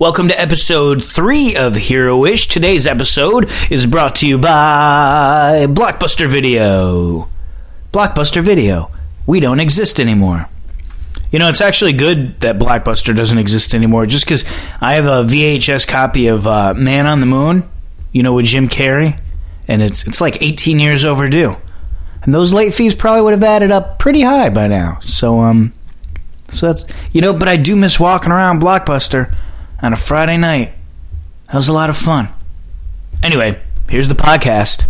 Welcome to episode three of Heroish. Today's episode is brought to you by Blockbuster Video. Blockbuster Video. We don't exist anymore. You know, it's actually good that Blockbuster doesn't exist anymore just because I have a VHS copy of uh, Man on the Moon, you know, with Jim Carrey, and it's, it's like 18 years overdue. And those late fees probably would have added up pretty high by now. So, um, so that's, you know, but I do miss walking around Blockbuster on a Friday night. That was a lot of fun. Anyway, here's the podcast.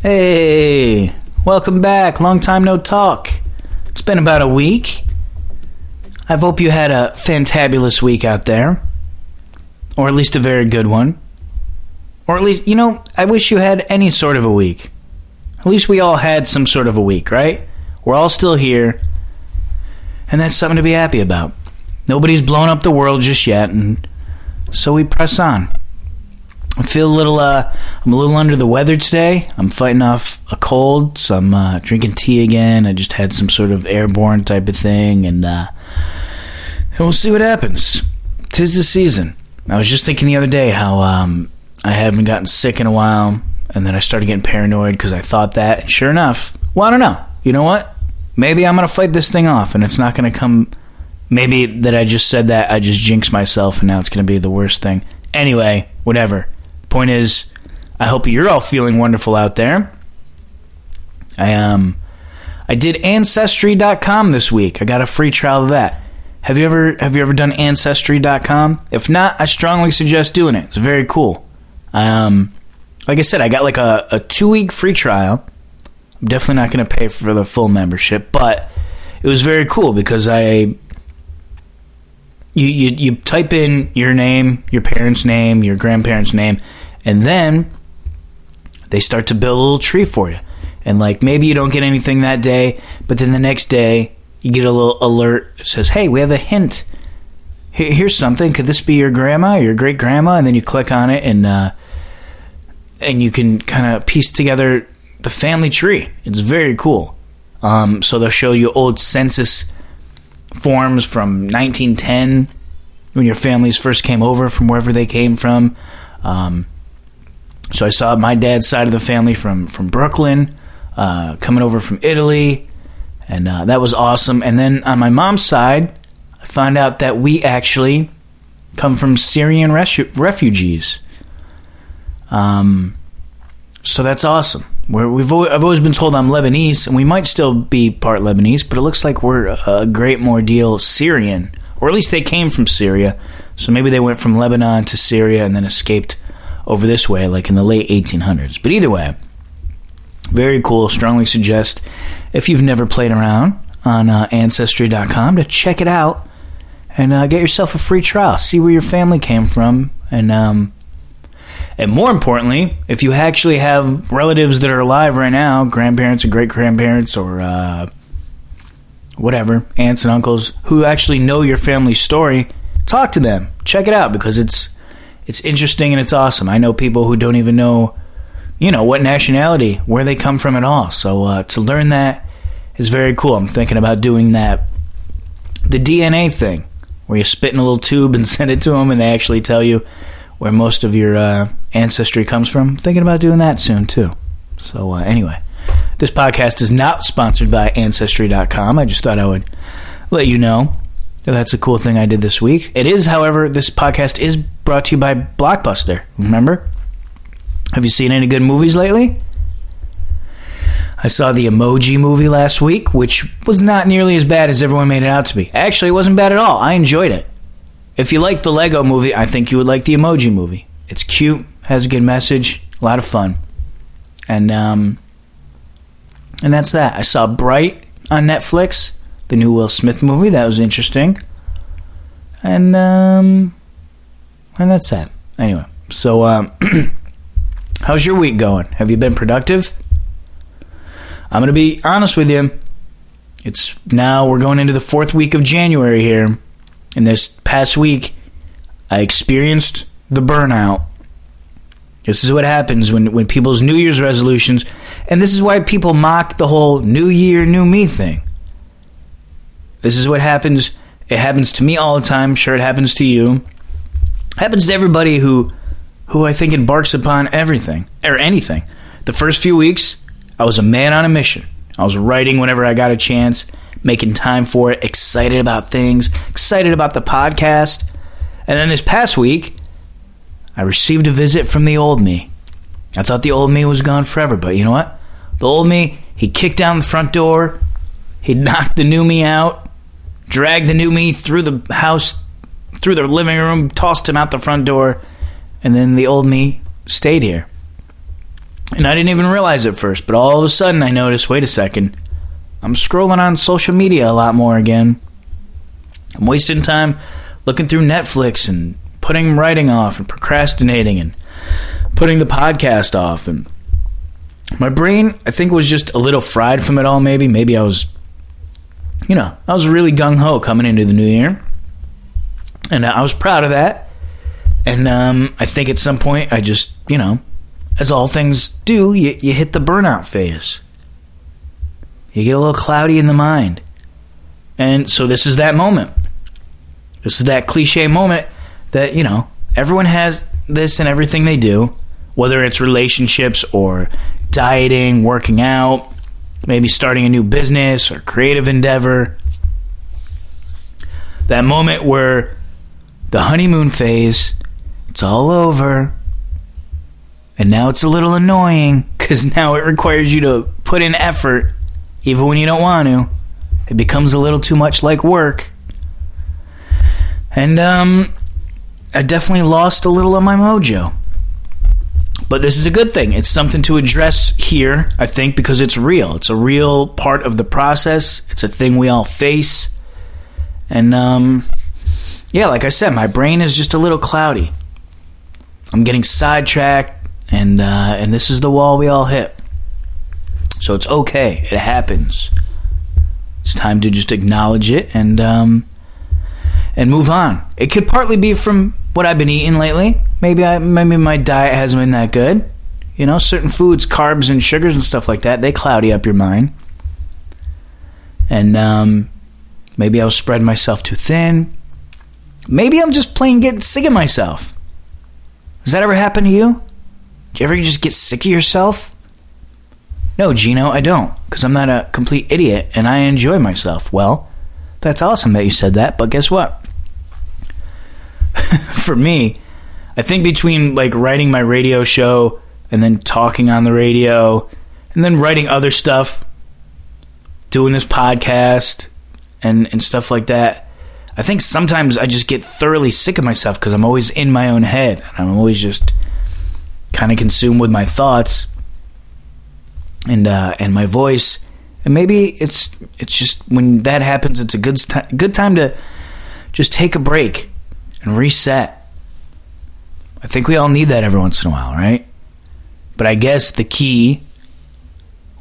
Hey, welcome back. Long time no talk. It's been about a week. I hope you had a fantabulous week out there, or at least a very good one. Or at least, you know, I wish you had any sort of a week. At least we all had some sort of a week, right? We're all still here, and that's something to be happy about. Nobody's blown up the world just yet, and so we press on. I feel a little, uh, I'm a little under the weather today. I'm fighting off a cold, so I'm uh, drinking tea again. I just had some sort of airborne type of thing, and uh, and we'll see what happens. Tis the season. I was just thinking the other day how um, I haven't gotten sick in a while, and then I started getting paranoid because I thought that. And sure enough, well, I don't know. You know what? Maybe I'm gonna fight this thing off, and it's not gonna come. Maybe that I just said that I just jinxed myself, and now it's gonna be the worst thing. Anyway, whatever. Point is, I hope you're all feeling wonderful out there. I um, I did ancestry.com this week. I got a free trial of that. Have you ever have you ever done ancestry.com? If not, I strongly suggest doing it. It's very cool. I um, like I said, I got like a, a two week free trial. I'm definitely not going to pay for the full membership, but it was very cool because I you, you you type in your name, your parents' name, your grandparents' name, and then they start to build a little tree for you. And like maybe you don't get anything that day, but then the next day you get a little alert that says, "Hey, we have a hint. Here, here's something. Could this be your grandma, or your great grandma?" And then you click on it, and uh, and you can kind of piece together the family tree. It's very cool. Um, so they'll show you old census forms from 1910 when your families first came over from wherever they came from. Um, so I saw my dad's side of the family from from Brooklyn, uh, coming over from Italy, and uh, that was awesome. And then on my mom's side, I found out that we actually come from Syrian resu- refugees. Um, so that's awesome. We're, we've I've always been told I'm Lebanese, and we might still be part Lebanese, but it looks like we're a, a great more deal Syrian, or at least they came from Syria. So maybe they went from Lebanon to Syria and then escaped over this way, like in the late 1800s. But either way, very cool. Strongly suggest if you've never played around on uh, Ancestry.com to check it out and uh, get yourself a free trial. See where your family came from, and um, and more importantly, if you actually have relatives that are alive right now, grandparents or great grandparents or uh, whatever, aunts and uncles who actually know your family's story, talk to them. Check it out because it's it's interesting and it's awesome. I know people who don't even know, you know, what nationality, where they come from at all. So uh, to learn that is very cool. I'm thinking about doing that, the DNA thing, where you spit in a little tube and send it to them, and they actually tell you where most of your uh, ancestry comes from. thinking about doing that soon too. So uh, anyway, this podcast is not sponsored by Ancestry.com. I just thought I would let you know that that's a cool thing I did this week. It is, however, this podcast is brought to you by Blockbuster. Remember? Have you seen any good movies lately? I saw the Emoji movie last week, which was not nearly as bad as everyone made it out to be. Actually, it wasn't bad at all. I enjoyed it. If you like the Lego movie, I think you would like the Emoji movie. It's cute, has a good message, a lot of fun. And um and that's that. I saw Bright on Netflix, the new Will Smith movie. That was interesting. And um and that's that. Anyway, so um how's your week going? Have you been productive? I'm going to be honest with you. It's now we're going into the 4th week of January here. And this past week I experienced the burnout This is what happens when, when people's New Year's resolutions, and this is why people mock the whole New Year, New Me thing. This is what happens. It happens to me all the time. Sure, it happens to you. It happens to everybody who, who I think embarks upon everything or anything. The first few weeks, I was a man on a mission. I was writing whenever I got a chance, making time for it, excited about things, excited about the podcast. And then this past week, I received a visit from the old me. I thought the old me was gone forever, but you know what? The old me, he kicked down the front door, he knocked the new me out, dragged the new me through the house, through the living room, tossed him out the front door, and then the old me stayed here. And I didn't even realize it first, but all of a sudden I noticed wait a second, I'm scrolling on social media a lot more again. I'm wasting time looking through Netflix and putting writing off and procrastinating and putting the podcast off. And my brain, I think, was just a little fried from it all, maybe. Maybe I was, you know, I was really gung ho coming into the new year. And I was proud of that. And um, I think at some point I just, you know, as all things do, you, you hit the burnout phase. You get a little cloudy in the mind. And so this is that moment. This is that cliche moment that, you know, everyone has this in everything they do, whether it's relationships or dieting, working out, maybe starting a new business or creative endeavor. That moment where the honeymoon phase, it's all over. And now it's a little annoying because now it requires you to put in effort even when you don't want to. It becomes a little too much like work. And um, I definitely lost a little of my mojo. But this is a good thing. It's something to address here, I think, because it's real. It's a real part of the process. It's a thing we all face. And um, yeah, like I said, my brain is just a little cloudy. I'm getting sidetracked, and uh, and this is the wall we all hit. So it's okay. It happens. It's time to just acknowledge it and um, and move on. It could partly be from what I've been eating lately. Maybe I maybe my diet hasn't been that good. You know, certain foods, carbs and sugars and stuff like that, they cloudy up your mind. And um, maybe I was spreading myself too thin. Maybe I'm just plain getting sick of myself. Does that ever happen to you? Do you ever just get sick of yourself? No, Geno, I don't, because I'm not a complete idiot and I enjoy myself. Well, that's awesome that you said that, but guess what? For me, I think between like writing my radio show and then talking on the radio and then writing other stuff, doing this podcast and, and stuff like that, I think sometimes I just get thoroughly sick of myself because I'm always in my own head and I'm always just kind of consumed with my thoughts and uh, and my voice. And maybe it's it's just when that happens, it's a good good time to just take a break and reset. I think we all need that every once in a while, right? But I guess the key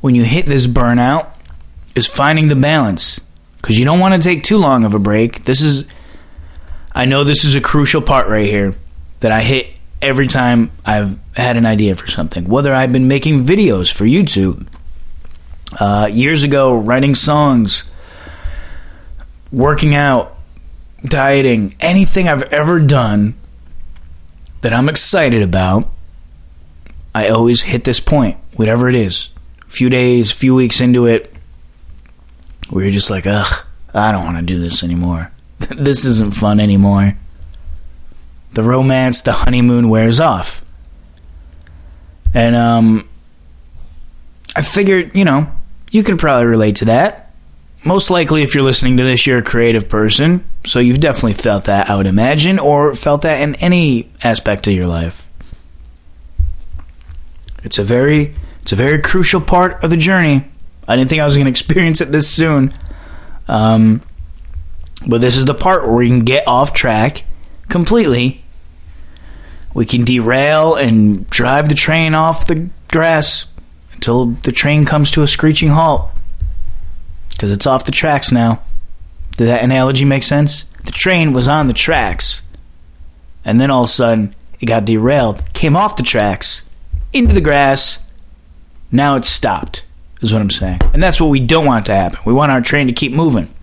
when you hit this burnout is finding the balance because you don't want to take too long of a break. This is, I know this is a crucial part right here that I hit every time I've had an idea for something. Whether I've been making videos for YouTube, uh, years ago, writing songs, working out, dieting, anything I've ever done that I'm excited about, I always hit this point, whatever it is. A few days, few weeks into it, where you're just like, ugh, I don't want to do this anymore. this isn't fun anymore the romance, the honeymoon wears off. And um, I figured, you know, you could probably relate to that. Most likely, if you're listening to this, you're a creative person, so you've definitely felt that, I would imagine, or felt that in any aspect of your life. It's a very, it's a very crucial part of the journey. I didn't think I was going to experience it this soon, um, but this is the part where you can get off track completely we can derail and drive the train off the grass until the train comes to a screeching halt. Because it's off the tracks now. Did that analogy make sense? The train was on the tracks. And then all of a sudden, it got derailed, came off the tracks, into the grass. Now it's stopped, is what I'm saying. And that's what we don't want to happen. We want our train to keep moving.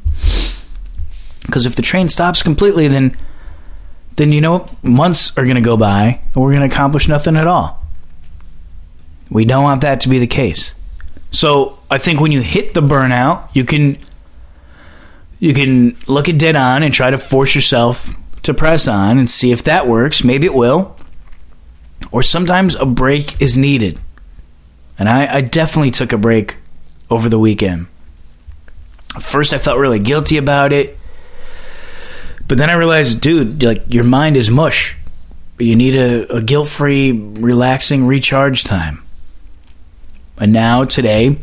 Because if the train stops completely, then then you know months are going to go by and we're going to accomplish nothing at all. We don't want that to be the case. So I think when you hit the burnout, you can you can look at dead on and try to force yourself to press on and see if that works. Maybe it will. Or sometimes a break is needed. And I, I definitely took a break over the weekend. At First, I felt really guilty about it. But then I realized, dude, like your mind is mush. You need a, a guilt free, relaxing recharge time. And now, today,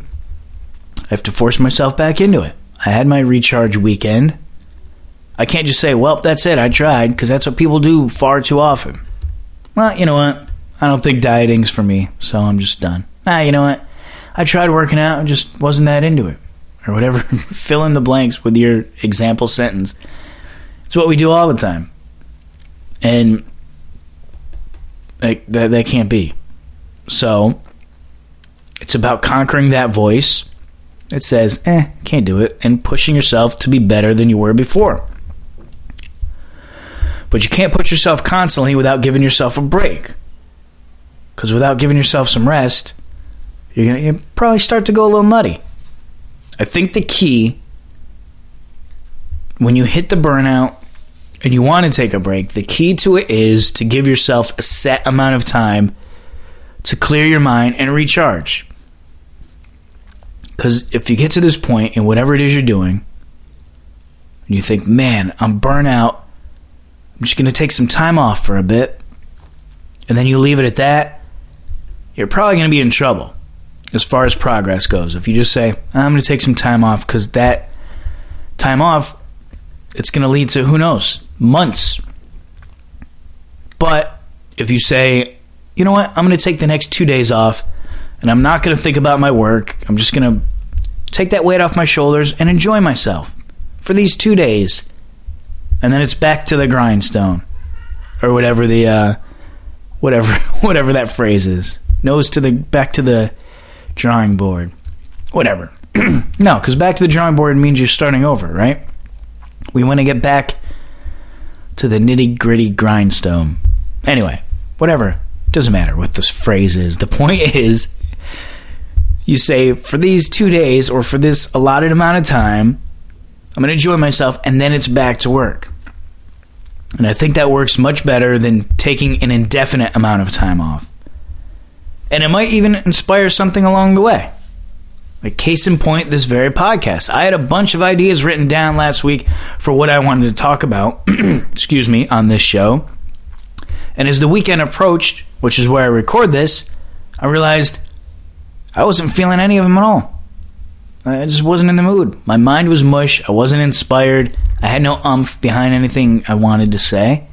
I have to force myself back into it. I had my recharge weekend. I can't just say, well, that's it, I tried, because that's what people do far too often. Well, you know what? I don't think dieting's for me, so I'm just done. Ah, you know what? I tried working out and just wasn't that into it. Or whatever. Fill in the blanks with your example sentence. It's what we do all the time. And like that that can't be. So it's about conquering that voice that says, eh, can't do it, and pushing yourself to be better than you were before. But you can't push yourself constantly without giving yourself a break. Because without giving yourself some rest, you're going to probably start to go a little nutty. I think the key when you hit the burnout and you want to take a break, the key to it is to give yourself a set amount of time to clear your mind and recharge. Because if you get to this point in whatever it is you're doing, and you think, man, I'm burnt out, I'm just going to take some time off for a bit, and then you leave it at that, you're probably going to be in trouble as far as progress goes. If you just say, I'm going to take some time off because that time off, it's going to lead to who knows, months. But if you say, you know what, I'm going to take the next two days off and I'm not going to think about my work, I'm just going to take that weight off my shoulders and enjoy myself for these two days. And then it's back to the grindstone or whatever the, uh, whatever, whatever that phrase is. Nose to the, back to the drawing board. Whatever. no, because back to the drawing board means you're starting over, right? We want to get back to the nitty gritty grindstone. Anyway, whatever. Doesn't matter what this phrase is. The point is, you say, for these two days or for this allotted amount of time, I'm going to enjoy myself, and then it's back to work. And I think that works much better than taking an indefinite amount of time off. And it might even inspire something along the way. Like, case in point, this very podcast. I had a bunch of ideas written down last week for what I wanted to talk about, excuse me, on this show. And as the weekend approached, which is where I record this, I realized I wasn't feeling any of them at all. I just wasn't in the mood. My mind was mush. I wasn't inspired. I had no umph behind anything I wanted to say.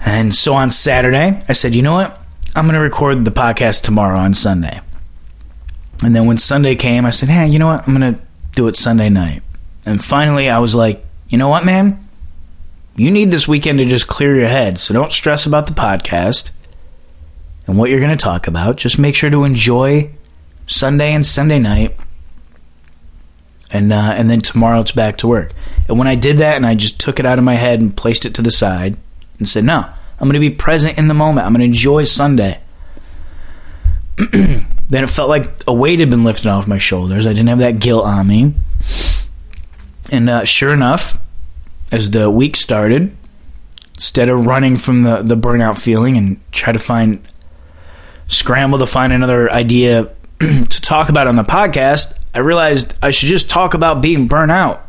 And so on Saturday, I said, you know what? I'm going to record the podcast tomorrow on Sunday. And then when Sunday came, I said, hey, you know what? I'm going to do it Sunday night. And finally, I was like, you know what, man? You need this weekend to just clear your head. So don't stress about the podcast and what you're going to talk about. Just make sure to enjoy Sunday and Sunday night. And, uh, and then tomorrow it's back to work. And when I did that and I just took it out of my head and placed it to the side and said, no, I'm going to be present in the moment. I'm going to enjoy Sunday. then it felt like a weight had been lifted off my shoulders. I didn't have that guilt on me. And uh, sure enough, as the week started, instead of running from the, the burnout feeling and try to find, scramble to find another idea to talk about on the podcast, I realized I should just talk about being burnt out.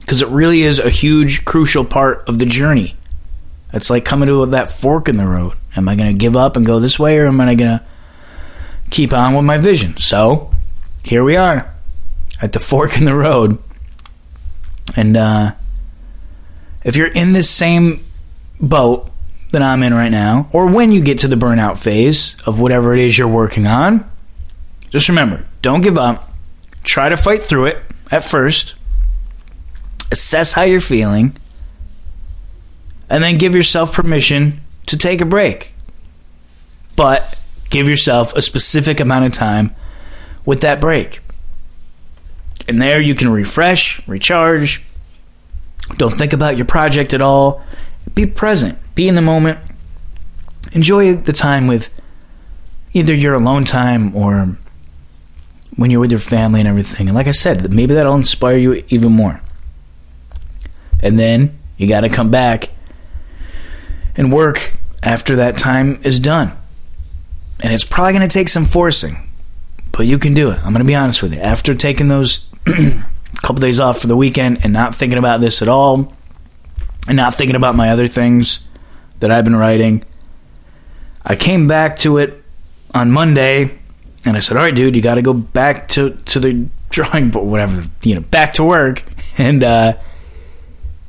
Because it really is a huge, crucial part of the journey. It's like coming to that fork in the road. Am I going to give up and go this way, or am I going to keep on with my vision? So, here we are at the fork in the road. And uh, if you're in this same boat that I'm in right now, or when you get to the burnout phase of whatever it is you're working on, just remember don't give up. Try to fight through it at first. Assess how you're feeling and then give yourself permission to take a break. But give yourself a specific amount of time with that break. And there you can refresh, recharge. Don't think about your project at all. Be present, be in the moment. Enjoy the time with either your alone time or when you're with your family and everything. And like I said, maybe that'll inspire you even more. And then you got to come back and work after that time is done. And it's probably going to take some forcing, but you can do it. I'm going to be honest with you. After taking those couple days off for the weekend and not thinking about this at all, and not thinking about my other things that I've been writing, I came back to it on Monday and I said, "All right, dude, you got to go back to to the drawing board, whatever, you know, back to work." And uh,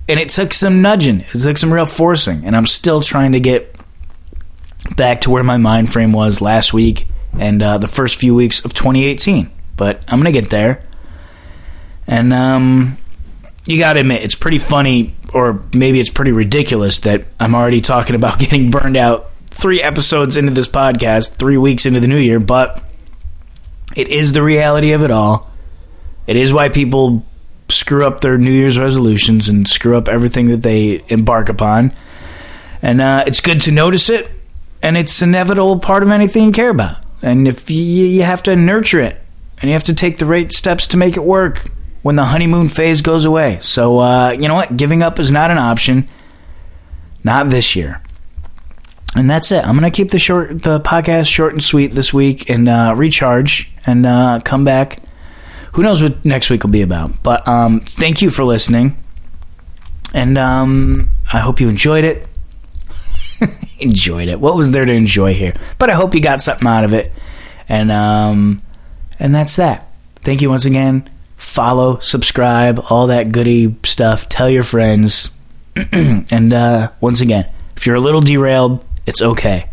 and it took some nudging, it took some real forcing, and I'm still trying to get back to where my mind frame was last week and uh, the first few weeks of 2018. But I'm gonna get there, and um, you got to admit, it's pretty funny, or maybe it's pretty ridiculous that I'm already talking about getting burned out three episodes into this podcast, three weeks into the new year, but it is the reality of it all. It is why people screw up their New Year's resolutions and screw up everything that they embark upon. And uh, it's good to notice it, and it's inevitable part of anything you care about. And if you, you have to nurture it, and you have to take the right steps to make it work when the honeymoon phase goes away. So, uh, you know what? Giving up is not an option. Not this year. And that's it. I'm gonna keep the short, the podcast short and sweet this week, and uh, recharge and uh, come back. Who knows what next week will be about? But um, thank you for listening, and um, I hope you enjoyed it. Enjoyed it. What was there to enjoy here? But I hope you got something out of it, and um, and that's that. Thank you once again. Follow, subscribe, all that goody stuff. Tell your friends, and uh, once again, if you're a little derailed it's okay.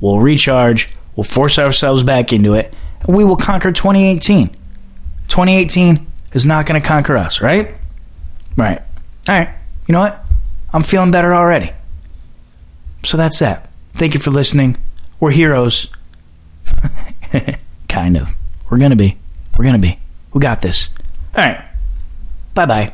We'll recharge, we'll force ourselves back into it, and we will conquer 2018. 2018 is not going to conquer us, right? Right. All right. You know what? I'm feeling better already. So that's that. Thank you for listening. We're heroes. kind of. We're going to be. We're going to be. We got this. All right. Bye bye.